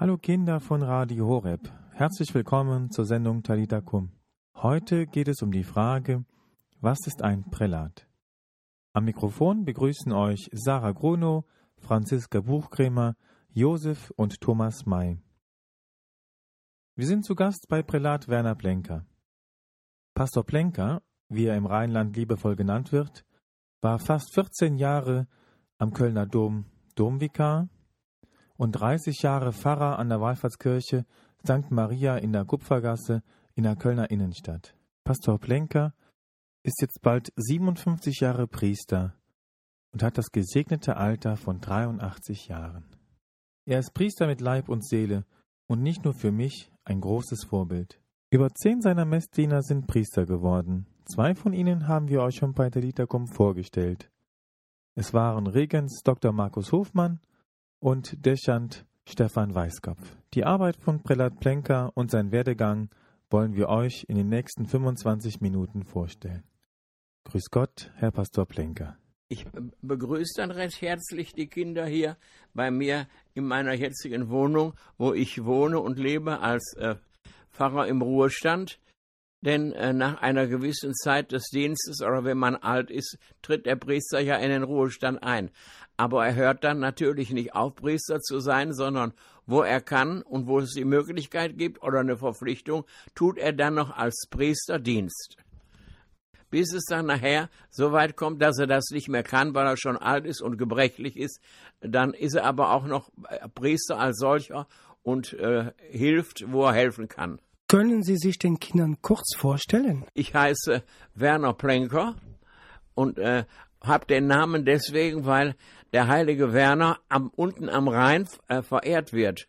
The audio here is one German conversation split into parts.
Hallo Kinder von Radio Horeb. Herzlich willkommen zur Sendung Talita Kum. Heute geht es um die Frage, was ist ein Prälat? Am Mikrofon begrüßen euch Sarah Gruno, Franziska Buchkremer, Josef und Thomas May. Wir sind zu Gast bei Prälat Werner Plenker. Pastor Plenker, wie er im Rheinland liebevoll genannt wird, war fast 14 Jahre am Kölner Dom Domvikar und 30 Jahre Pfarrer an der Wallfahrtskirche St. Maria in der Kupfergasse in der Kölner Innenstadt. Pastor Plenker ist jetzt bald 57 Jahre Priester und hat das gesegnete Alter von 83 Jahren. Er ist Priester mit Leib und Seele und nicht nur für mich ein großes Vorbild. Über zehn seiner Messdiener sind Priester geworden. Zwei von ihnen haben wir euch schon bei der Liederkum vorgestellt. Es waren Regens Dr. Markus Hofmann und Deschant Stefan Weißkopf. Die Arbeit von Prälat Plenker und sein Werdegang wollen wir euch in den nächsten 25 Minuten vorstellen. Grüß Gott, Herr Pastor Plenker. Ich begrüße dann recht herzlich die Kinder hier bei mir in meiner jetzigen Wohnung, wo ich wohne und lebe als äh, Pfarrer im Ruhestand. Denn äh, nach einer gewissen Zeit des Dienstes oder wenn man alt ist, tritt der Priester ja in den Ruhestand ein. Aber er hört dann natürlich nicht auf, Priester zu sein, sondern wo er kann und wo es die Möglichkeit gibt oder eine Verpflichtung, tut er dann noch als Priester Dienst. Bis es dann nachher so weit kommt, dass er das nicht mehr kann, weil er schon alt ist und gebrechlich ist, dann ist er aber auch noch Priester als solcher und äh, hilft, wo er helfen kann. Können Sie sich den Kindern kurz vorstellen? Ich heiße Werner Plenker und äh, habe den Namen deswegen, weil der heilige Werner am, unten am Rhein äh, verehrt wird.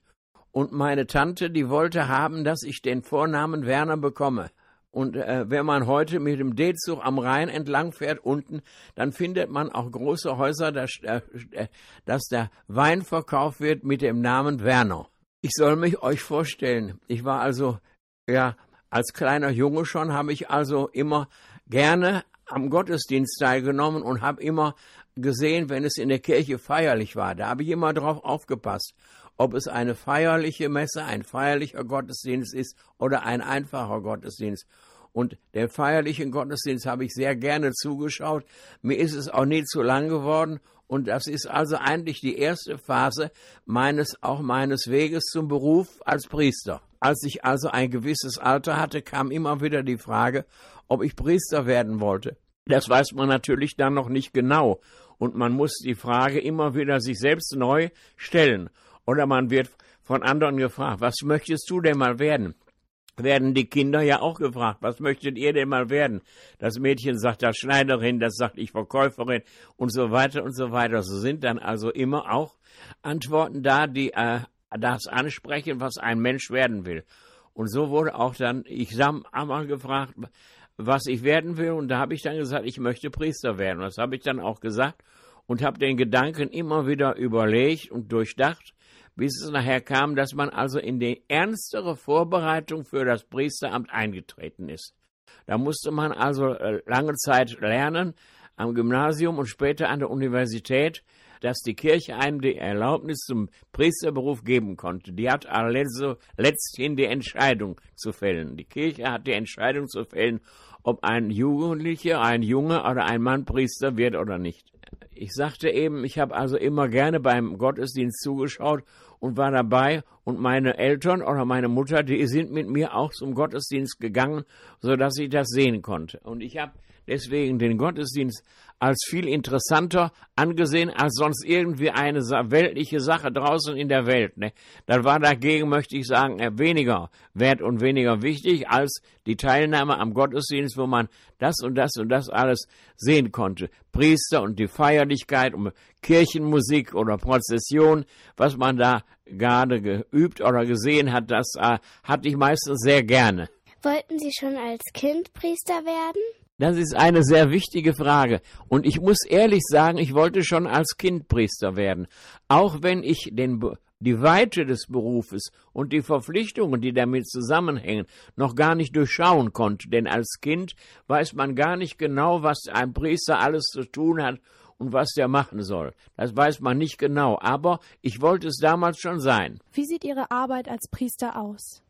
Und meine Tante, die wollte haben, dass ich den Vornamen Werner bekomme. Und äh, wenn man heute mit dem D-Zug am Rhein entlang fährt unten, dann findet man auch große Häuser, dass, äh, dass der Wein verkauft wird mit dem Namen Werner. Ich soll mich euch vorstellen. Ich war also ja, als kleiner Junge schon habe ich also immer gerne am Gottesdienst teilgenommen und habe immer gesehen, wenn es in der Kirche feierlich war. Da habe ich immer drauf aufgepasst, ob es eine feierliche Messe, ein feierlicher Gottesdienst ist oder ein einfacher Gottesdienst. Und der feierlichen Gottesdienst habe ich sehr gerne zugeschaut. Mir ist es auch nie zu lang geworden. Und das ist also eigentlich die erste Phase meines, auch meines Weges zum Beruf als Priester. Als ich also ein gewisses Alter hatte, kam immer wieder die Frage, ob ich Priester werden wollte. Das weiß man natürlich dann noch nicht genau. Und man muss die Frage immer wieder sich selbst neu stellen. Oder man wird von anderen gefragt, was möchtest du denn mal werden? Werden die Kinder ja auch gefragt, was möchtet ihr denn mal werden? Das Mädchen sagt das Schneiderin, das sagt ich Verkäuferin und so weiter und so weiter. So sind dann also immer auch Antworten da, die äh, das ansprechen, was ein Mensch werden will. Und so wurde auch dann, ich habe einmal gefragt, was ich werden will, und da habe ich dann gesagt, ich möchte Priester werden. Das habe ich dann auch gesagt und habe den Gedanken immer wieder überlegt und durchdacht, bis es nachher kam, dass man also in die ernstere Vorbereitung für das Priesteramt eingetreten ist. Da musste man also äh, lange Zeit lernen, am Gymnasium und später an der Universität, dass die Kirche einem die Erlaubnis zum Priesterberuf geben konnte. Die hat also letzthin die Entscheidung zu fällen. Die Kirche hat die Entscheidung zu fällen, ob ein Jugendlicher, ein Junge oder ein Mann Priester wird oder nicht. Ich sagte eben, ich habe also immer gerne beim Gottesdienst zugeschaut und war dabei und meine Eltern oder meine Mutter, die sind mit mir auch zum Gottesdienst gegangen, so dass ich das sehen konnte. Und ich habe deswegen den Gottesdienst als viel interessanter angesehen als sonst irgendwie eine weltliche Sache draußen in der Welt. Ne? Das war dagegen, möchte ich sagen, weniger wert und weniger wichtig als die Teilnahme am Gottesdienst, wo man das und das und das alles sehen konnte. Priester und die Feierlichkeit und Kirchenmusik oder Prozession, was man da gerade geübt oder gesehen hat, das äh, hatte ich meistens sehr gerne. Wollten Sie schon als Kind Priester werden? Das ist eine sehr wichtige Frage. Und ich muss ehrlich sagen, ich wollte schon als Kind Priester werden. Auch wenn ich den, die Weite des Berufes und die Verpflichtungen, die damit zusammenhängen, noch gar nicht durchschauen konnte. Denn als Kind weiß man gar nicht genau, was ein Priester alles zu tun hat und was der machen soll. Das weiß man nicht genau, aber ich wollte es damals schon sein. Wie sieht Ihre Arbeit als Priester aus?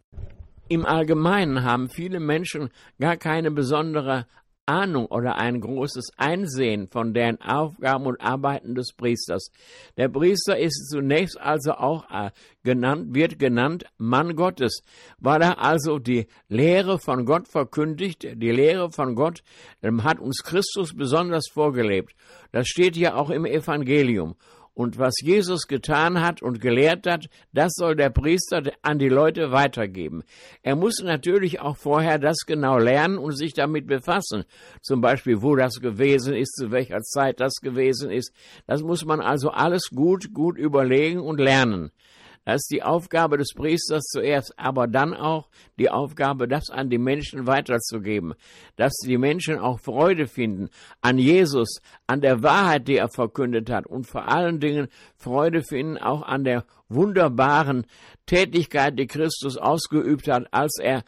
Im Allgemeinen haben viele Menschen gar keine besondere Ahnung oder ein großes Einsehen von den Aufgaben und Arbeiten des Priesters. Der Priester ist zunächst also auch äh, genannt, wird genannt Mann Gottes, weil er also die Lehre von Gott verkündigt. Die Lehre von Gott ähm, hat uns Christus besonders vorgelebt. Das steht ja auch im Evangelium. Und was Jesus getan hat und gelehrt hat, das soll der Priester an die Leute weitergeben. Er muss natürlich auch vorher das genau lernen und sich damit befassen. Zum Beispiel, wo das gewesen ist, zu welcher Zeit das gewesen ist. Das muss man also alles gut, gut überlegen und lernen. Das ist die Aufgabe des Priesters zuerst, aber dann auch die Aufgabe, das an die Menschen weiterzugeben, dass die Menschen auch Freude finden an Jesus, an der Wahrheit, die er verkündet hat und vor allen Dingen Freude finden auch an der wunderbaren Tätigkeit, die Christus ausgeübt hat, als er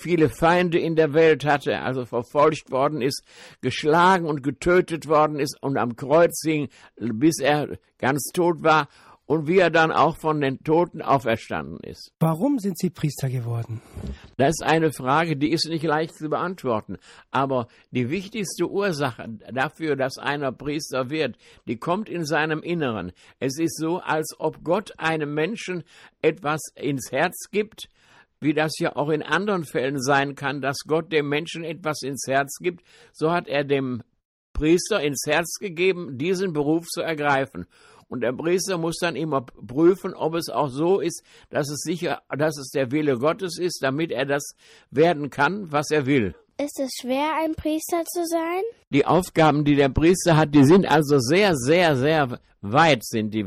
viele Feinde in der Welt hatte, also verfolgt worden ist, geschlagen und getötet worden ist und am Kreuz hing, bis er ganz tot war und wie er dann auch von den Toten auferstanden ist. Warum sind Sie Priester geworden? Das ist eine Frage, die ist nicht leicht zu beantworten. Aber die wichtigste Ursache dafür, dass einer Priester wird, die kommt in seinem Inneren. Es ist so, als ob Gott einem Menschen etwas ins Herz gibt, wie das ja auch in anderen Fällen sein kann, dass Gott dem Menschen etwas ins Herz gibt, so hat er dem Priester ins Herz gegeben, diesen Beruf zu ergreifen. Und der Priester muss dann immer prüfen, ob es auch so ist, dass es sicher, dass es der Wille Gottes ist, damit er das werden kann, was er will. Ist es schwer, ein Priester zu sein? Die Aufgaben, die der Priester hat, die sind also sehr, sehr, sehr weit sind die.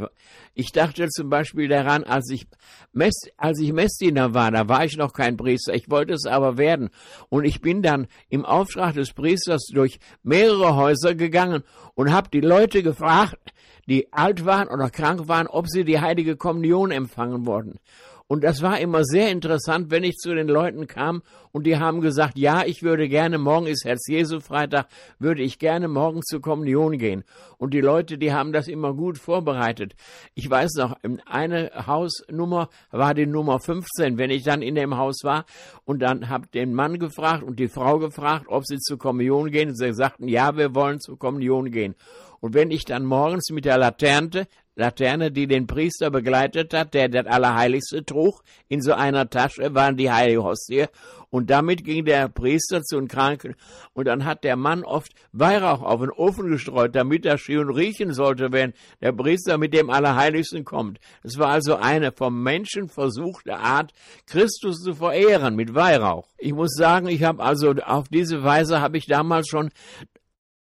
Ich dachte zum Beispiel daran, als ich, Mess, als ich Messdiener war, da war ich noch kein Priester, ich wollte es aber werden. Und ich bin dann im Auftrag des Priesters durch mehrere Häuser gegangen und habe die Leute gefragt, die alt waren oder krank waren, ob sie die heilige Kommunion empfangen wollten. Und das war immer sehr interessant, wenn ich zu den Leuten kam und die haben gesagt, ja, ich würde gerne, morgen ist Herz Jesu Freitag, würde ich gerne morgen zur Kommunion gehen. Und die Leute, die haben das immer gut vorbereitet. Ich weiß noch, eine Hausnummer war die Nummer 15, wenn ich dann in dem Haus war und dann habe den Mann gefragt und die Frau gefragt, ob sie zur Kommunion gehen. Und sie sagten, ja, wir wollen zur Kommunion gehen. Und wenn ich dann morgens mit der Laterne, Laterne, die den Priester begleitet hat, der das Allerheiligste trug, in so einer Tasche waren die heilige Hostie. Und damit ging der Priester zu den Kranken. Und dann hat der Mann oft Weihrauch auf den Ofen gestreut, damit er schön riechen sollte, wenn der Priester mit dem Allerheiligsten kommt. Es war also eine vom Menschen versuchte Art, Christus zu verehren mit Weihrauch. Ich muss sagen, ich habe also auf diese Weise habe ich damals schon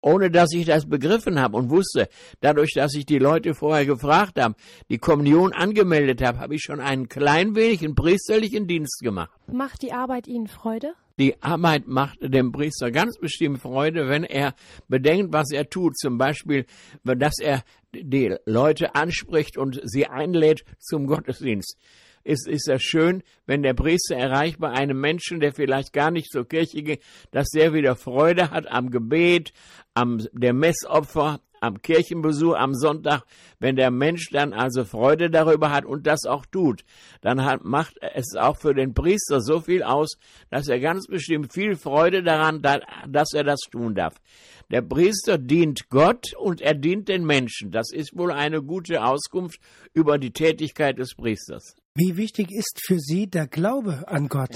ohne dass ich das begriffen habe und wusste, dadurch, dass ich die Leute vorher gefragt habe, die Kommunion angemeldet habe, habe ich schon einen klein wenig einen priesterlichen Dienst gemacht. Macht die Arbeit Ihnen Freude? Die Arbeit macht dem Priester ganz bestimmt Freude, wenn er bedenkt, was er tut. Zum Beispiel, dass er die Leute anspricht und sie einlädt zum Gottesdienst ist, ist es schön, wenn der Priester erreicht bei einem Menschen, der vielleicht gar nicht zur Kirche geht, dass der wieder Freude hat am Gebet, am der Messopfer, am Kirchenbesuch am Sonntag, wenn der Mensch dann also Freude darüber hat und das auch tut, dann hat, macht es auch für den Priester so viel aus, dass er ganz bestimmt viel Freude daran, hat, dass er das tun darf. Der Priester dient Gott und er dient den Menschen. Das ist wohl eine gute Auskunft über die Tätigkeit des Priesters. Wie wichtig ist für Sie der Glaube an Gott?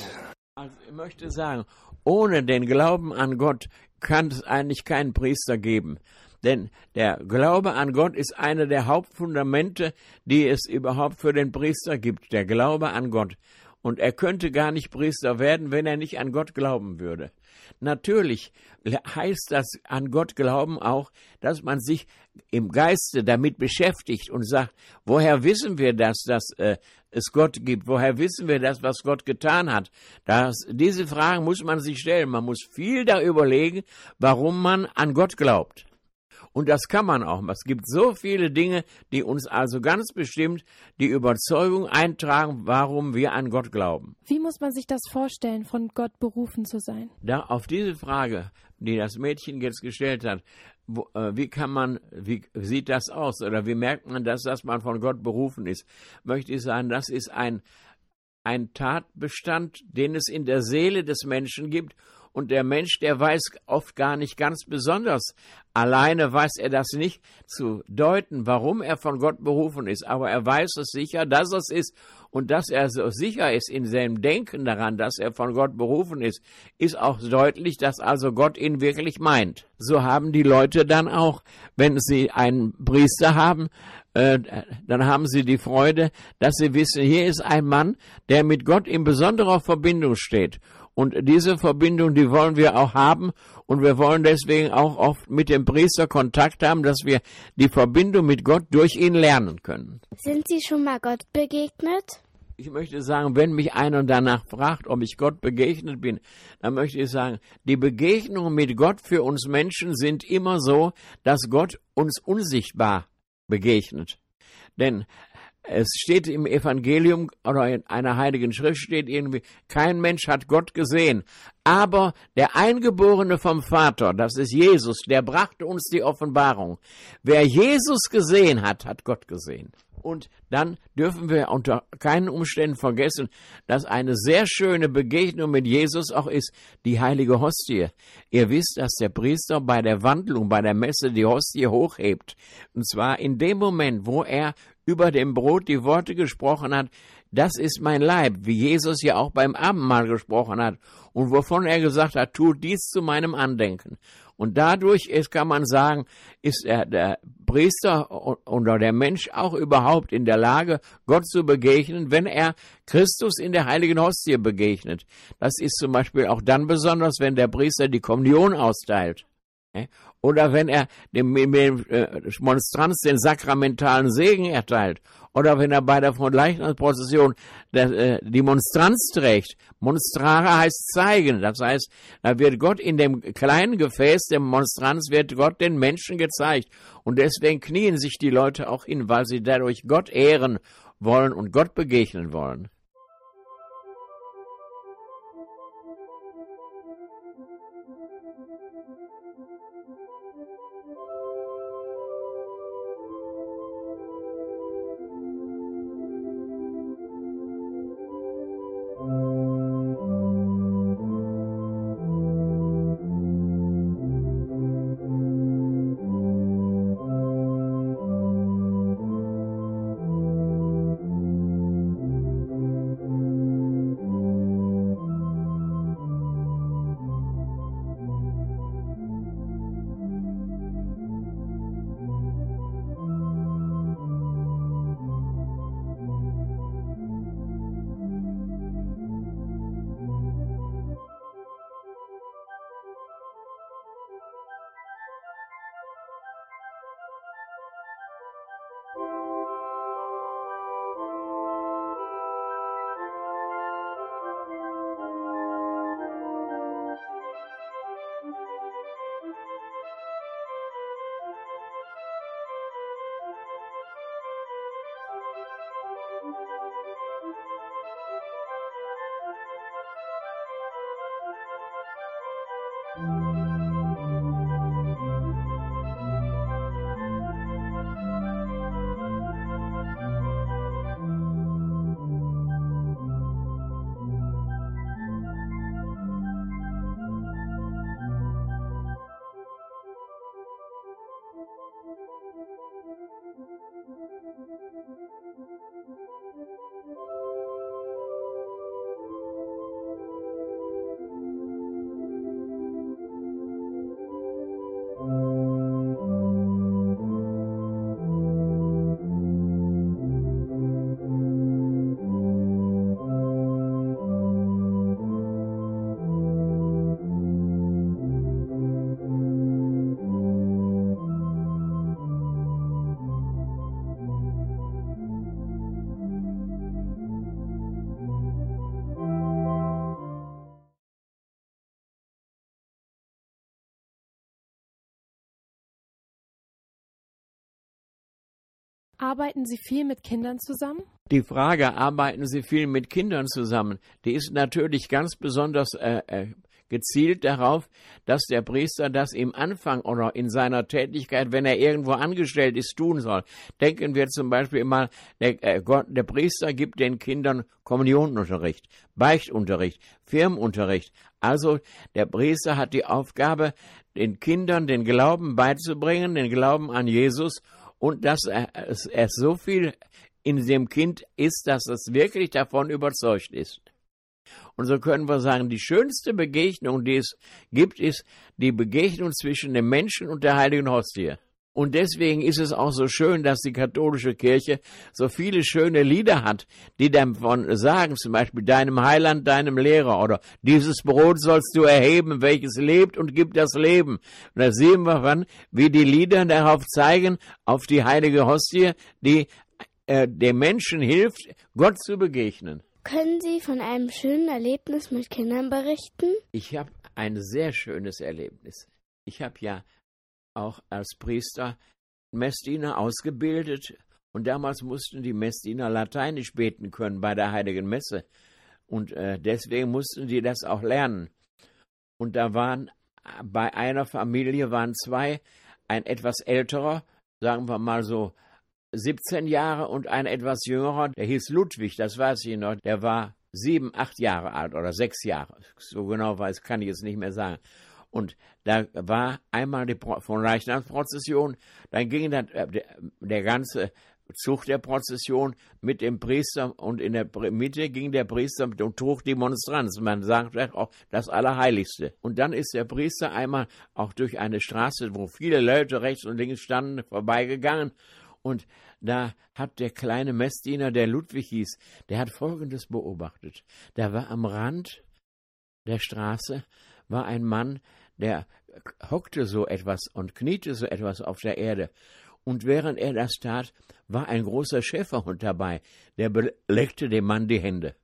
Also ich möchte sagen, ohne den Glauben an Gott kann es eigentlich keinen Priester geben. Denn der Glaube an Gott ist eine der Hauptfundamente, die es überhaupt für den Priester gibt. Der Glaube an Gott. Und er könnte gar nicht Priester werden, wenn er nicht an Gott glauben würde. Natürlich heißt das an Gott glauben auch, dass man sich im Geiste damit beschäftigt und sagt, woher wissen wir das, dass äh, es Gott gibt? Woher wissen wir das, was Gott getan hat? Das, diese Fragen muss man sich stellen. Man muss viel darüber legen, warum man an Gott glaubt. Und das kann man auch. Es gibt so viele Dinge, die uns also ganz bestimmt die Überzeugung eintragen, warum wir an Gott glauben. Wie muss man sich das vorstellen, von Gott berufen zu sein? Da auf diese Frage, die das Mädchen jetzt gestellt hat, wo, äh, wie kann man, wie sieht das aus oder wie merkt man das, dass man von Gott berufen ist? Möchte ich sagen, das ist ein, ein Tatbestand, den es in der Seele des Menschen gibt und der Mensch, der weiß oft gar nicht ganz besonders. Alleine weiß er das nicht zu deuten, warum er von Gott berufen ist. Aber er weiß es sicher, dass es ist. Und dass er so sicher ist in seinem Denken daran, dass er von Gott berufen ist, ist auch deutlich, dass also Gott ihn wirklich meint. So haben die Leute dann auch, wenn sie einen Priester haben, äh, dann haben sie die Freude, dass sie wissen, hier ist ein Mann, der mit Gott in besonderer Verbindung steht. Und diese Verbindung, die wollen wir auch haben. Und wir wollen deswegen auch oft mit dem Priester Kontakt haben, dass wir die Verbindung mit Gott durch ihn lernen können. Sind Sie schon mal Gott begegnet? Ich möchte sagen, wenn mich einer danach fragt, ob ich Gott begegnet bin, dann möchte ich sagen, die Begegnungen mit Gott für uns Menschen sind immer so, dass Gott uns unsichtbar begegnet. Denn es steht im Evangelium oder in einer heiligen Schrift steht irgendwie, kein Mensch hat Gott gesehen. Aber der Eingeborene vom Vater, das ist Jesus, der brachte uns die Offenbarung. Wer Jesus gesehen hat, hat Gott gesehen. Und dann dürfen wir unter keinen Umständen vergessen, dass eine sehr schöne Begegnung mit Jesus auch ist, die heilige Hostie. Ihr wisst, dass der Priester bei der Wandlung, bei der Messe die Hostie hochhebt. Und zwar in dem Moment, wo er über dem Brot die Worte gesprochen hat, das ist mein Leib, wie Jesus ja auch beim Abendmahl gesprochen hat und wovon er gesagt hat, tut dies zu meinem Andenken. Und dadurch ist, kann man sagen, ist er, der Priester oder der Mensch auch überhaupt in der Lage, Gott zu begegnen, wenn er Christus in der heiligen Hostie begegnet. Das ist zum Beispiel auch dann besonders, wenn der Priester die Kommunion austeilt. Oder wenn er dem, dem äh, Monstranz den sakramentalen Segen erteilt. Oder wenn er bei der Frontleichnamsprozession äh, die Monstranz trägt. Monstrare heißt zeigen. Das heißt, da wird Gott in dem kleinen Gefäß, dem Monstranz, wird Gott den Menschen gezeigt. Und deswegen knien sich die Leute auch hin, weil sie dadurch Gott ehren wollen und Gott begegnen wollen. Arbeiten Sie viel mit Kindern zusammen? Die Frage, arbeiten Sie viel mit Kindern zusammen, die ist natürlich ganz besonders äh, äh, gezielt darauf, dass der Priester das im Anfang oder in seiner Tätigkeit, wenn er irgendwo angestellt ist, tun soll. Denken wir zum Beispiel mal, der, äh, Gott, der Priester gibt den Kindern Kommunionunterricht, Beichtunterricht, Firmenunterricht. Also der Priester hat die Aufgabe, den Kindern den Glauben beizubringen, den Glauben an Jesus und dass es, er so viel in dem Kind ist, dass es wirklich davon überzeugt ist. Und so können wir sagen, die schönste Begegnung, die es gibt, ist die Begegnung zwischen dem Menschen und der heiligen Hostie. Und deswegen ist es auch so schön, dass die katholische Kirche so viele schöne Lieder hat, die davon sagen, zum Beispiel deinem Heiland, deinem Lehrer oder dieses Brot sollst du erheben, welches lebt und gibt das Leben. Und da sehen wir dann, wie die Lieder darauf zeigen, auf die heilige Hostie, die äh, dem Menschen hilft, Gott zu begegnen. Können Sie von einem schönen Erlebnis mit Kindern berichten? Ich habe ein sehr schönes Erlebnis. Ich habe ja auch als Priester Messdiener ausgebildet und damals mussten die Messdiener lateinisch beten können bei der heiligen Messe und äh, deswegen mussten die das auch lernen. Und da waren bei einer Familie waren zwei, ein etwas älterer, sagen wir mal so 17 Jahre und ein etwas jüngerer, der hieß Ludwig, das weiß ich noch, der war sieben, acht Jahre alt oder sechs Jahre. So genau weiß, kann ich jetzt nicht mehr sagen. Und da war einmal die von Leichnamsprozession, dann ging dann äh, der, der ganze Zug der Prozession mit dem Priester und in der Mitte ging der Priester und trug die Monstranz. Man sagt auch das Allerheiligste. Und dann ist der Priester einmal auch durch eine Straße, wo viele Leute rechts und links standen, vorbeigegangen und da hat der kleine Messdiener, der Ludwig hieß, der hat Folgendes beobachtet. Da war am Rand der Straße, war ein Mann, der hockte so etwas und kniete so etwas auf der Erde. Und während er das tat, war ein großer Schäferhund dabei, der beleckte dem Mann die Hände.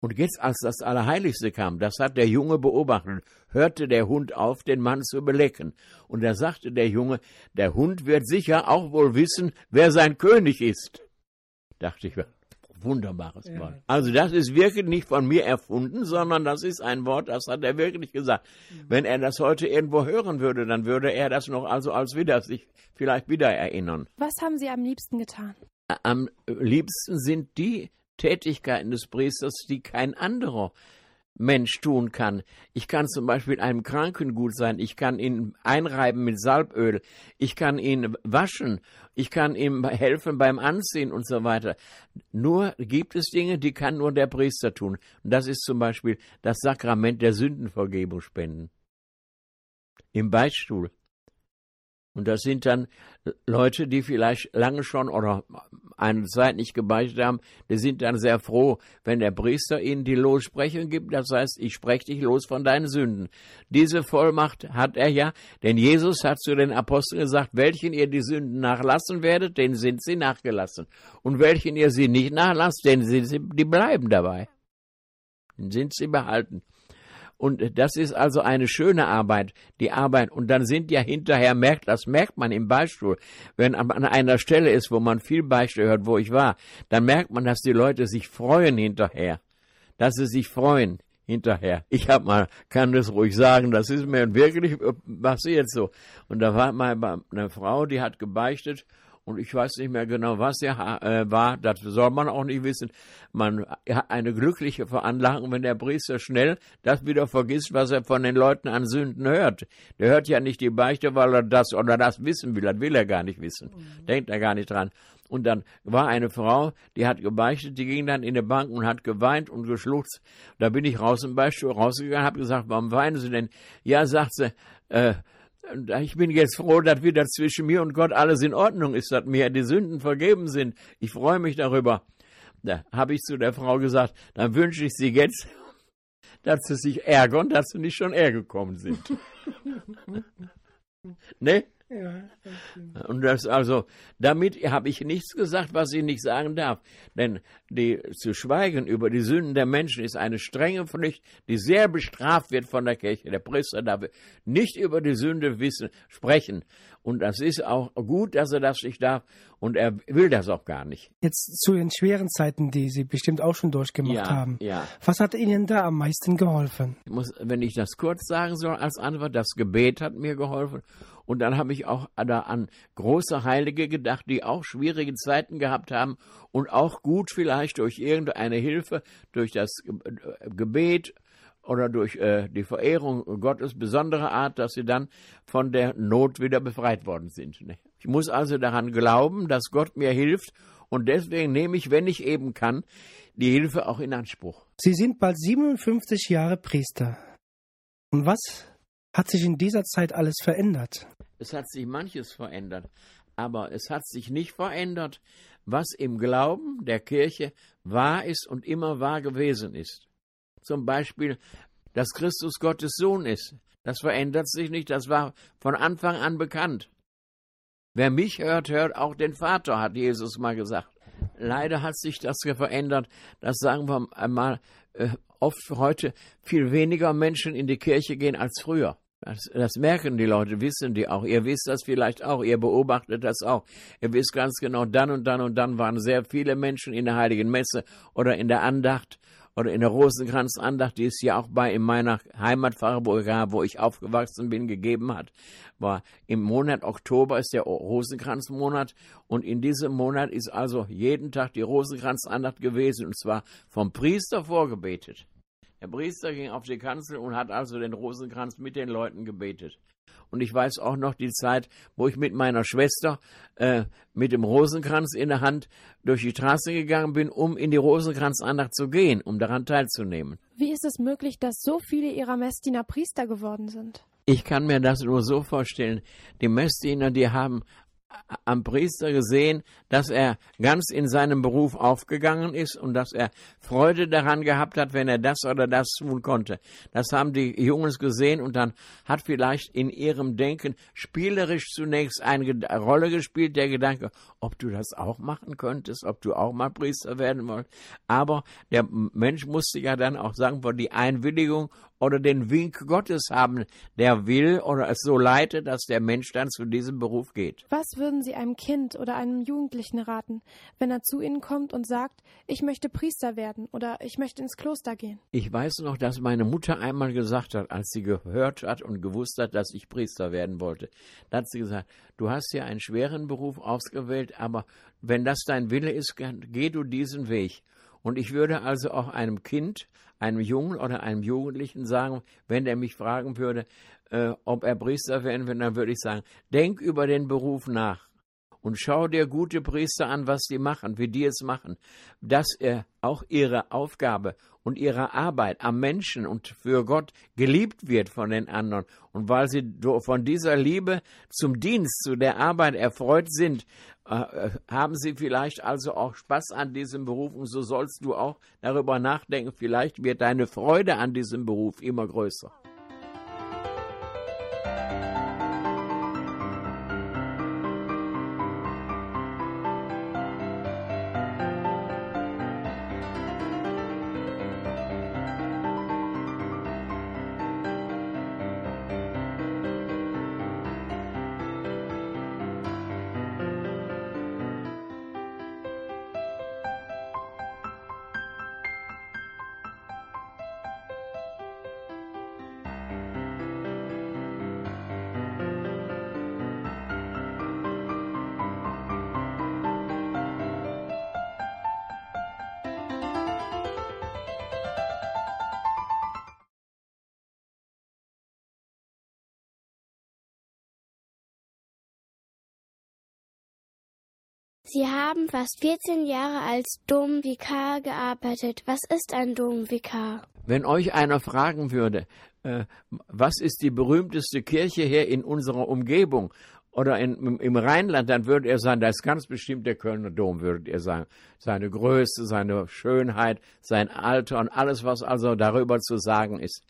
Und jetzt, als das Allerheiligste kam, das hat der Junge beobachtet, hörte der Hund auf, den Mann zu belecken. Und da sagte der Junge, der Hund wird sicher auch wohl wissen, wer sein König ist. Dachte ich, wunderbares ja. Wort. Also das ist wirklich nicht von mir erfunden, sondern das ist ein Wort, das hat er wirklich gesagt. Mhm. Wenn er das heute irgendwo hören würde, dann würde er das noch also als wieder sich vielleicht wieder erinnern. Was haben Sie am liebsten getan? Am liebsten sind die Tätigkeiten des Priesters, die kein anderer Mensch tun kann. Ich kann zum Beispiel einem Kranken gut sein, ich kann ihn einreiben mit Salböl, ich kann ihn waschen, ich kann ihm helfen beim Anziehen und so weiter. Nur gibt es Dinge, die kann nur der Priester tun. Und das ist zum Beispiel das Sakrament der Sündenvergebung spenden. Im Beichtstuhl. Und das sind dann Leute, die vielleicht lange schon oder eine Zeit nicht gebeichtet haben, die sind dann sehr froh, wenn der Priester ihnen die Lossprechung gibt. Das heißt, ich spreche dich los von deinen Sünden. Diese Vollmacht hat er ja, denn Jesus hat zu den Aposteln gesagt, welchen ihr die Sünden nachlassen werdet, denen sind sie nachgelassen. Und welchen ihr sie nicht nachlasst, denen sind sie, die bleiben dabei. Dann sind sie behalten. Und das ist also eine schöne Arbeit, die Arbeit. Und dann sind ja hinterher, merkt, das merkt man im Beispiel, wenn an einer Stelle ist, wo man viel Beispiel hört, wo ich war, dann merkt man, dass die Leute sich freuen hinterher. Dass sie sich freuen hinterher. Ich habe mal, kann das ruhig sagen, das ist mir wirklich passiert so. Und da war mal eine Frau, die hat gebeichtet und ich weiß nicht mehr genau, was er äh, war, das soll man auch nicht wissen. Man hat eine glückliche Veranlagung, wenn der Priester schnell das wieder vergisst, was er von den Leuten an Sünden hört. Der hört ja nicht die Beichte, weil er das oder das wissen will, das will er gar nicht wissen. Mhm. Denkt er gar nicht dran. Und dann war eine Frau, die hat gebeichtet, die ging dann in die Bank und hat geweint und geschluchzt. Da bin ich raus im Beispiel rausgegangen, habe gesagt, warum weinen Sie denn? Ja, sagt sie, äh, ich bin jetzt froh, dass wieder zwischen mir und Gott alles in Ordnung ist, dass mir die Sünden vergeben sind. Ich freue mich darüber. Da habe ich zu der Frau gesagt, dann wünsche ich Sie jetzt, dass Sie sich ärgern, dass Sie nicht schon ärger gekommen sind. ne? Ja, das stimmt. Und das also, damit habe ich nichts gesagt, was ich nicht sagen darf. Denn die, zu schweigen über die Sünden der Menschen ist eine strenge Pflicht, die sehr bestraft wird von der Kirche. Der Priester darf nicht über die Sünde wissen, sprechen. Und das ist auch gut, dass er das nicht darf. Und er will das auch gar nicht. Jetzt zu den schweren Zeiten, die Sie bestimmt auch schon durchgemacht Ja, haben. ja. Was hat Ihnen da am meisten geholfen? Ich muss, wenn ich das kurz sagen soll als Antwort, das Gebet hat mir geholfen. Und dann habe ich auch da an große Heilige gedacht, die auch schwierige Zeiten gehabt haben und auch gut vielleicht durch irgendeine Hilfe, durch das äh, Gebet oder durch äh, die Verehrung Gottes besonderer Art, dass sie dann von der Not wieder befreit worden sind. ne? Ich muss also daran glauben, dass Gott mir hilft und deswegen nehme ich, wenn ich eben kann, die Hilfe auch in Anspruch. Sie sind bald 57 Jahre Priester. Und was hat sich in dieser Zeit alles verändert? Es hat sich manches verändert, aber es hat sich nicht verändert, was im Glauben der Kirche wahr ist und immer wahr gewesen ist. Zum Beispiel, dass Christus Gottes Sohn ist. Das verändert sich nicht, das war von Anfang an bekannt. Wer mich hört, hört auch den Vater, hat Jesus mal gesagt. Leider hat sich das verändert, dass sagen wir einmal äh, oft heute viel weniger Menschen in die Kirche gehen als früher. Das, das merken die Leute, wissen die auch. Ihr wisst das vielleicht auch, ihr beobachtet das auch. Ihr wisst ganz genau, dann und dann und dann waren sehr viele Menschen in der Heiligen Messe oder in der Andacht oder in der Rosenkranzandacht, die es ja auch bei in meiner Heimatpfarrer, wo ich aufgewachsen bin, gegeben hat. War im Monat Oktober ist der Rosenkranzmonat und in diesem Monat ist also jeden Tag die Rosenkranzandacht gewesen und zwar vom Priester vorgebetet. Der Priester ging auf die Kanzel und hat also den Rosenkranz mit den Leuten gebetet. Und ich weiß auch noch die Zeit, wo ich mit meiner Schwester äh, mit dem Rosenkranz in der Hand durch die Straße gegangen bin, um in die Rosenkranzandacht zu gehen, um daran teilzunehmen. Wie ist es möglich, dass so viele ihrer Messdiener Priester geworden sind? Ich kann mir das nur so vorstellen. Die Messdiener, die haben am Priester gesehen, dass er ganz in seinem Beruf aufgegangen ist und dass er Freude daran gehabt hat, wenn er das oder das tun konnte. Das haben die Jungs gesehen und dann hat vielleicht in ihrem Denken spielerisch zunächst eine Rolle gespielt, der Gedanke, ob du das auch machen könntest, ob du auch mal Priester werden wolltest. Aber der Mensch musste ja dann auch sagen, wo die Einwilligung oder den Wink Gottes haben, der will oder es so leitet, dass der Mensch dann zu diesem Beruf geht. Was würden Sie einem Kind oder einem Jugendlichen raten, wenn er zu Ihnen kommt und sagt, ich möchte Priester werden oder ich möchte ins Kloster gehen? Ich weiß noch, dass meine Mutter einmal gesagt hat, als sie gehört hat und gewusst hat, dass ich Priester werden wollte, da hat sie gesagt, du hast ja einen schweren Beruf ausgewählt, aber wenn das dein Wille ist, geh du diesen Weg. Und ich würde also auch einem Kind, einem Jungen oder einem Jugendlichen sagen, wenn der mich fragen würde, äh, ob er Priester werden will, dann würde ich sagen, denk über den Beruf nach und schau dir gute Priester an, was sie machen, wie die es machen, dass er auch ihre Aufgabe und ihre Arbeit am Menschen und für Gott geliebt wird von den anderen. Und weil sie von dieser Liebe zum Dienst, zu der Arbeit erfreut sind, äh, haben sie vielleicht also auch Spaß an diesem Beruf und so sollst du auch darüber nachdenken, vielleicht wird deine Freude an diesem Beruf immer größer. Sie haben fast 14 Jahre als Domvikar gearbeitet. Was ist ein Domvikar? Wenn euch einer fragen würde, äh, was ist die berühmteste Kirche hier in unserer Umgebung oder in, im, Rheinland, dann würde er sagen, das ist ganz bestimmt der Kölner Dom, würdet ihr sagen. Seine Größe, seine Schönheit, sein Alter und alles, was also darüber zu sagen ist.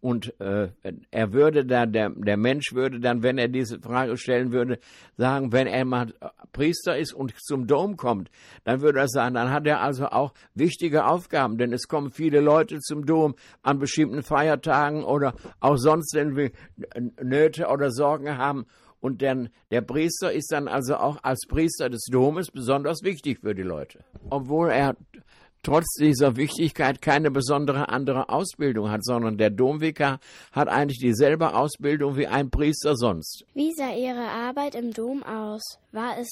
Und äh, er würde dann, der, der Mensch würde dann, wenn er diese Frage stellen würde, sagen, wenn er mal Priester ist und zum Dom kommt, dann würde er sagen, dann hat er also auch wichtige Aufgaben, denn es kommen viele Leute zum Dom an bestimmten Feiertagen oder auch sonst, wenn wir Nöte oder Sorgen haben. Und dann, der Priester ist dann also auch als Priester des Domes besonders wichtig für die Leute. Obwohl er trotz dieser Wichtigkeit keine besondere andere Ausbildung hat, sondern der Domvikar hat eigentlich dieselbe Ausbildung wie ein Priester sonst. Wie sah Ihre Arbeit im Dom aus? War es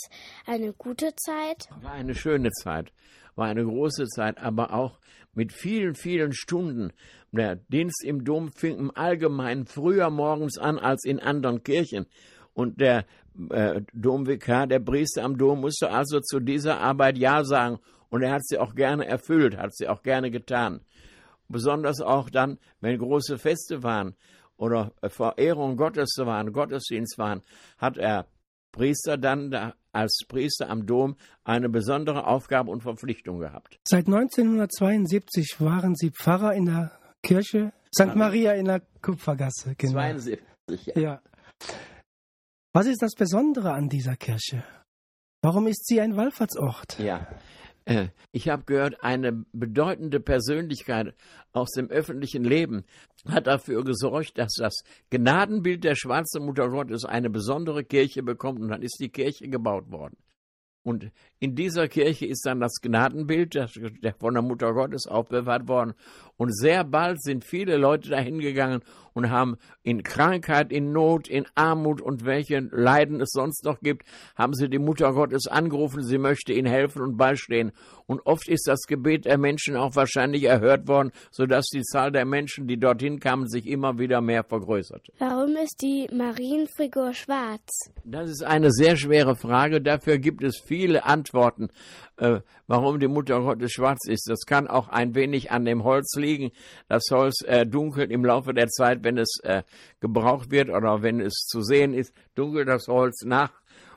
eine gute Zeit? War eine schöne Zeit, war eine große Zeit, aber auch mit vielen, vielen Stunden. Der Dienst im Dom fing im Allgemeinen früher morgens an als in anderen Kirchen. Und der äh, Domvikar, der Priester am Dom, musste also zu dieser Arbeit Ja sagen und er hat sie auch gerne erfüllt, hat sie auch gerne getan. Besonders auch dann, wenn große Feste waren oder Verehrung Gottes waren, Gottesdienst waren, hat er Priester dann da, als Priester am Dom eine besondere Aufgabe und Verpflichtung gehabt. Seit 1972 waren Sie Pfarrer in der Kirche St. Maria in der Kupfergasse. Genau. 72, ja. ja. Was ist das Besondere an dieser Kirche? Warum ist sie ein Wallfahrtsort? Ja, äh, ich habe gehört, eine bedeutende Persönlichkeit aus dem öffentlichen Leben hat dafür gesorgt, dass das Gnadenbild der schwarzen Mutter Gottes eine besondere Kirche bekommt und dann ist die Kirche gebaut worden. Und in dieser Kirche ist dann das Gnadenbild von der Mutter Gottes aufbewahrt worden. Und sehr bald sind viele Leute dahin gegangen und haben in Krankheit, in Not, in Armut und welche Leiden es sonst noch gibt, haben sie die Mutter Gottes angerufen, sie möchte ihnen helfen und beistehen. Und oft ist das Gebet der Menschen auch wahrscheinlich erhört worden, sodass die Zahl der Menschen, die dorthin kamen, sich immer wieder mehr vergrößerte. Warum ist die Marienfigur schwarz? Das ist eine sehr schwere Frage. Dafür gibt es viele Antworten äh, warum die Mutter Gottes schwarz ist. Das kann auch ein wenig an dem Holz liegen. Das Holz äh, dunkelt im Laufe der Zeit, wenn es äh, gebraucht wird oder wenn es zu sehen ist, dunkelt das Holz nach.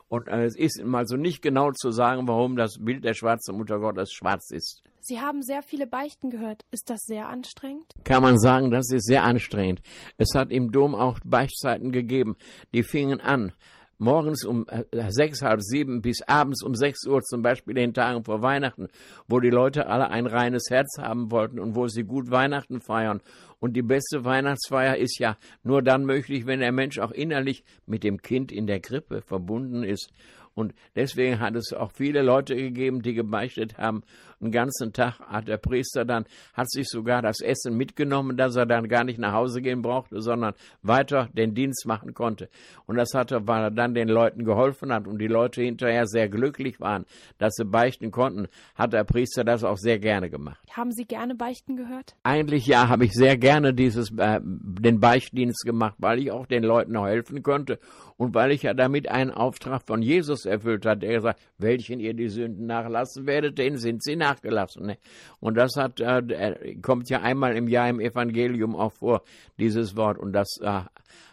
Und äh, es ist mal so nicht genau zu sagen, warum das Bild der schwarzen Mutter Gottes schwarz ist. Sie haben sehr viele Beichten gehört. Ist das sehr anstrengend? Kann man sagen, das ist sehr anstrengend. Es hat im Dom auch Beichtzeiten gegeben. Die fingen an morgens um äh, sechs, halb sieben bis abends um sechs Uhr, zum Beispiel den Tagen vor Weihnachten, wo die Leute alle ein reines Herz haben wollten und wo sie gut Weihnachten feiern. Und die beste Weihnachtsfeier ist ja nur dann möglich, wenn der Mensch auch innerlich mit dem Kind in der Krippe verbunden ist. Und deswegen hat es auch viele Leute gegeben, die gebeichtet haben. Einen ganzen Tag hat der Priester dann, hat sich sogar das Essen mitgenommen, dass er dann gar nicht nach Hause gehen brauchte, sondern weiter den Dienst machen konnte. Und das hatte, weil er dann den Leuten geholfen hat und die Leute hinterher sehr glücklich waren, dass sie beichten konnten, hat der Priester das auch sehr gerne gemacht. Haben Sie gerne Beichten gehört? Eigentlich ja, habe ich sehr gerne dieses, äh, den Beichtdienst gemacht, weil ich auch den Leuten noch helfen konnte und weil ich ja damit einen Auftrag von Jesus erfüllt hat, der gesagt, welchen ihr die Sünden nachlassen werdet, denen sind sie nachgelassen. Ne? Und das hat, äh, kommt ja einmal im Jahr im Evangelium auch vor, dieses Wort. Und das äh,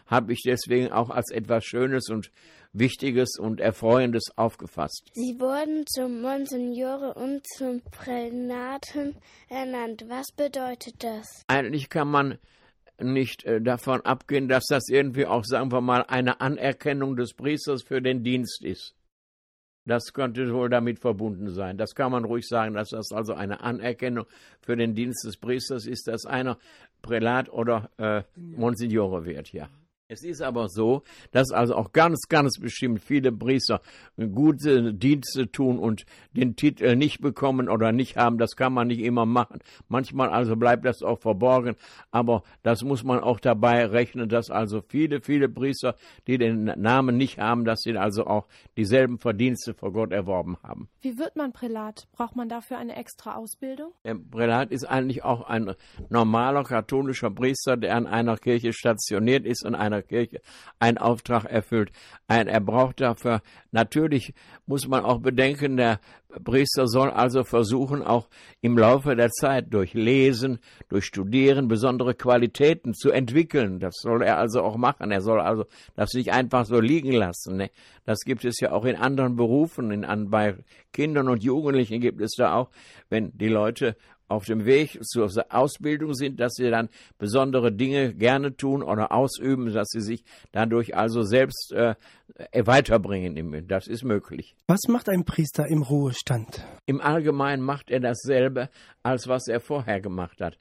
habe ich deswegen auch als etwas Schönes und Wichtiges und Erfreuendes aufgefasst. Sie wurden zum Monsignore und zum Prälaten ernannt. Was bedeutet das? Eigentlich kann man nicht äh, davon abgehen, dass das irgendwie auch, sagen wir mal, eine Anerkennung des Priesters für den Dienst ist. Das könnte wohl damit verbunden sein. Das kann man ruhig sagen, dass das also eine Anerkennung für den Dienst des Priesters ist, dass einer Prälat oder äh, Monsignore wird, ja. Es ist aber so, dass also auch ganz, ganz bestimmt viele Priester gute Dienste tun und den Titel nicht bekommen oder nicht haben. Das kann man nicht immer machen. Manchmal also bleibt das auch verborgen. Aber das muss man auch dabei rechnen, dass also viele, viele Priester, die den Namen nicht haben, dass sie also auch dieselben Verdienste vor Gott erworben haben. Wie wird man Prälat? Braucht man dafür eine extra Ausbildung? Der Prälat ist eigentlich auch ein normaler katholischer Priester, der an einer Kirche stationiert ist, in einer Kirche einen Auftrag erfüllt. Ein, er braucht dafür, natürlich muss man auch bedenken, der Priester soll also versuchen, auch im Laufe der Zeit durch Lesen, durch Studieren besondere Qualitäten zu entwickeln. Das soll er also auch machen. Er soll also das nicht einfach so liegen lassen. Ne? Das gibt es ja auch in anderen Berufen. In, an, bei Kindern und Jugendlichen gibt es da auch, wenn die Leute auf dem Weg zur Ausbildung sind, dass sie dann besondere Dinge gerne tun oder ausüben, dass sie sich dadurch also selbst äh, weiterbringen. Das ist möglich. Was macht ein Priester im Ruhestand? Im Allgemeinen macht er dasselbe, als was er vorher gemacht hat.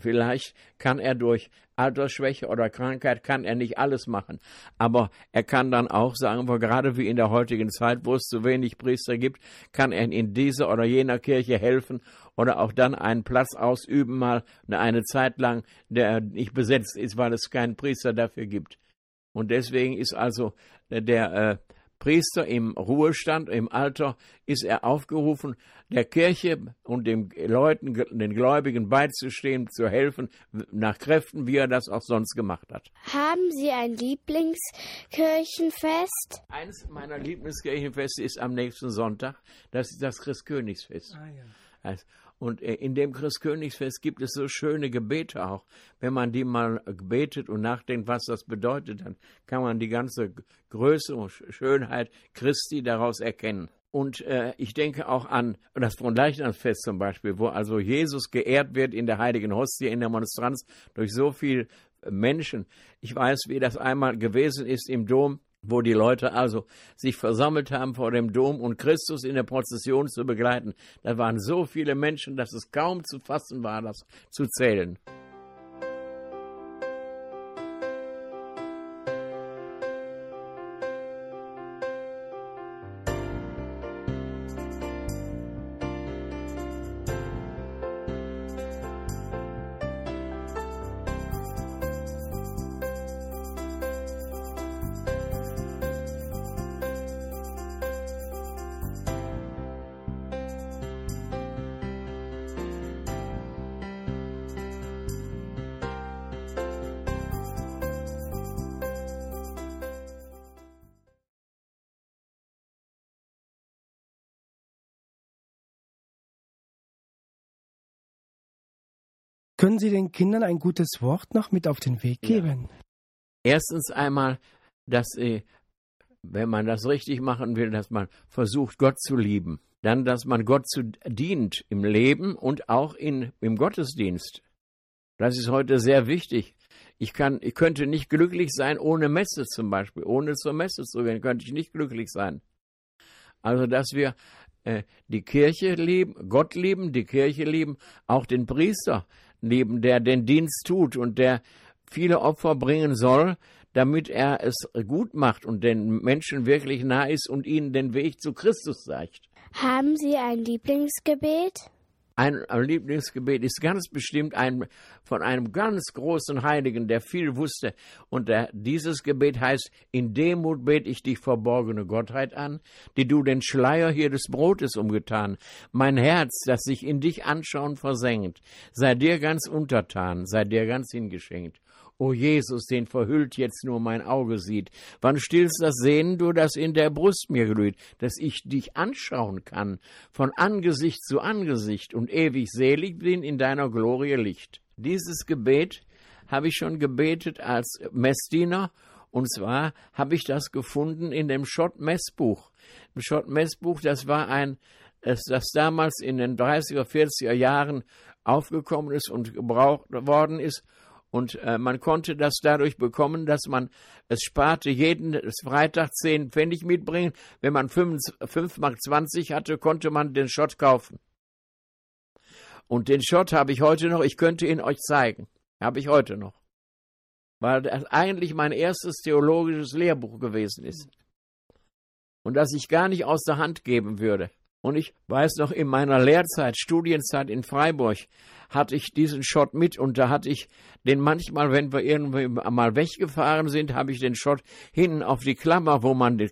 Vielleicht kann er durch Altersschwäche oder Krankheit kann er nicht alles machen, aber er kann dann auch, sagen wir gerade wie in der heutigen Zeit, wo es zu wenig Priester gibt, kann er in dieser oder jener Kirche helfen oder auch dann einen Platz ausüben, mal eine Zeit lang, der nicht besetzt ist, weil es keinen Priester dafür gibt. Und deswegen ist also der äh, Priester im Ruhestand, im Alter, ist er aufgerufen, der Kirche und den Leuten, den Gläubigen beizustehen, zu helfen, nach Kräften, wie er das auch sonst gemacht hat. Haben Sie ein Lieblingskirchenfest? Eines meiner Lieblingskirchenfeste ist am nächsten Sonntag, das ist das Christkönigsfest. Ah, ja. also, und äh, in dem Christkönigsfest gibt es so schöne Gebete auch. Wenn man die mal betet und nachdenkt, was das bedeutet, dann kann man die ganze Größe und Schönheit Christi daraus erkennen. Und äh, ich denke auch an das Fronleichnamsfest zum Beispiel, wo also Jesus geehrt wird in der heiligen Hostie, in der Monstranz durch so viele Menschen. Ich weiß, wie das einmal gewesen ist im Dom wo die Leute also sich versammelt haben vor dem Dom und Christus in der Prozession zu begleiten. Da waren so viele Menschen, dass es kaum zu fassen war, das zu zählen. Können Sie den Kindern ein gutes Wort noch mit auf den Weg geben? Ja. Erstens einmal, dass sie, wenn man das richtig machen will, dass man versucht, Gott zu lieben. Dann, dass man Gott zu, dient im Leben und auch in, im Gottesdienst. Das ist heute sehr wichtig. Ich, kann, ich könnte nicht glücklich sein ohne Messe zum Beispiel. Ohne zur Messe zu gehen, könnte ich nicht glücklich sein. Also, dass wir äh, die Kirche lieben, Gott lieben, die Kirche lieben, auch den Priester neben der den Dienst tut und der viele Opfer bringen soll, damit er es gut macht und den Menschen wirklich nah ist und ihnen den Weg zu Christus zeigt. Haben Sie ein Lieblingsgebet? Ein Lieblingsgebet ist ganz bestimmt ein von einem ganz großen Heiligen, der viel wusste. Und der, dieses Gebet heißt, in Demut bete ich dich verborgene Gottheit an, die du den Schleier hier des Brotes umgetan. Mein Herz, das sich in dich anschauen versenkt, sei dir ganz untertan, sei dir ganz hingeschenkt. O Jesus, den verhüllt jetzt nur mein Auge sieht. Wann stillst das Sehnen du, das in der Brust mir glüht, dass ich dich anschauen kann, von Angesicht zu Angesicht und ewig selig bin in deiner Glorie Licht. Dieses Gebet habe ich schon gebetet als Messdiener und zwar habe ich das gefunden in dem Schott-Messbuch. Im Schott-Messbuch, das war ein, das damals in den 30er, 40er Jahren aufgekommen ist und gebraucht worden ist und äh, man konnte das dadurch bekommen, dass man es sparte, jeden Freitag 10 Pfennig mitbringen. Wenn man 5, 5 Mark 20 hatte, konnte man den Schott kaufen. Und den Schott habe ich heute noch, ich könnte ihn euch zeigen. Habe ich heute noch. Weil das eigentlich mein erstes theologisches Lehrbuch gewesen ist. Und das ich gar nicht aus der Hand geben würde. Und ich weiß noch, in meiner Lehrzeit, Studienzeit in Freiburg, hatte ich diesen Shot mit und da hatte ich den manchmal, wenn wir irgendwie mal weggefahren sind, habe ich den Shot hinten auf die Klammer, wo man die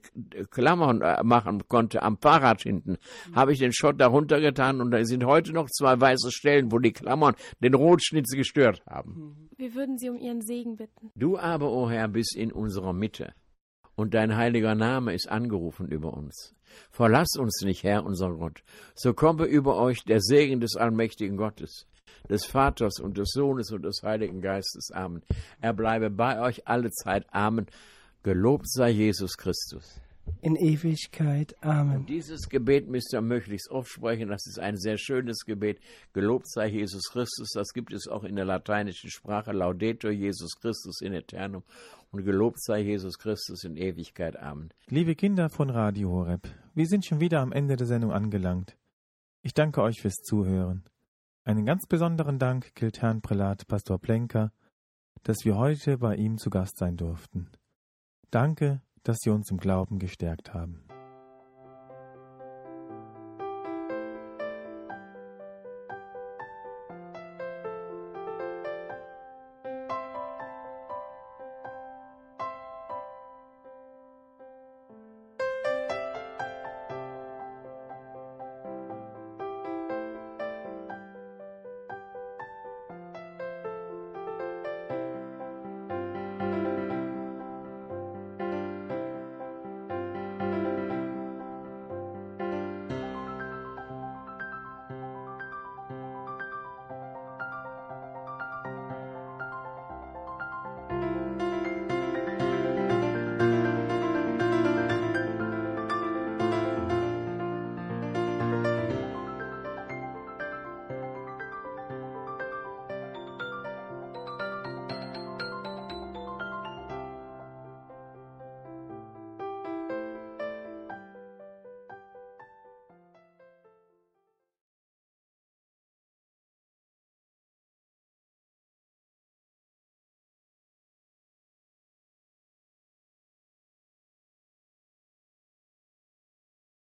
Klammern äh, machen konnte, am Fahrrad hinten, habe ich den Shot darunter getan und da sind heute noch zwei weiße Stellen, wo die Klammern den Rotschnitz gestört haben. Wir würden Sie um Ihren Segen bitten. Du aber, o oh Herr, bist in unserer Mitte und dein heiliger Name ist angerufen über uns. Verlass uns nicht, Herr, unser Gott. So komme über euch der Segen des allmächtigen Gottes, des Vaters und des Sohnes und des Heiligen Geistes. Amen. Er bleibe bei euch alle Zeit. Amen. Gelobt sei Jesus Christus. In Ewigkeit. Amen. Und dieses Gebet müsst ihr möglichst oft sprechen. Das ist ein sehr schönes Gebet. Gelobt sei Jesus Christus. Das gibt es auch in der lateinischen Sprache. Laudetur Jesus Christus in Eternum. Und gelobt sei Jesus Christus in Ewigkeit. Amen. Liebe Kinder von Radio Horeb, wir sind schon wieder am Ende der Sendung angelangt. Ich danke euch fürs Zuhören. Einen ganz besonderen Dank gilt Herrn Prälat Pastor Plenker, dass wir heute bei ihm zu Gast sein durften. Danke, dass Sie uns im Glauben gestärkt haben.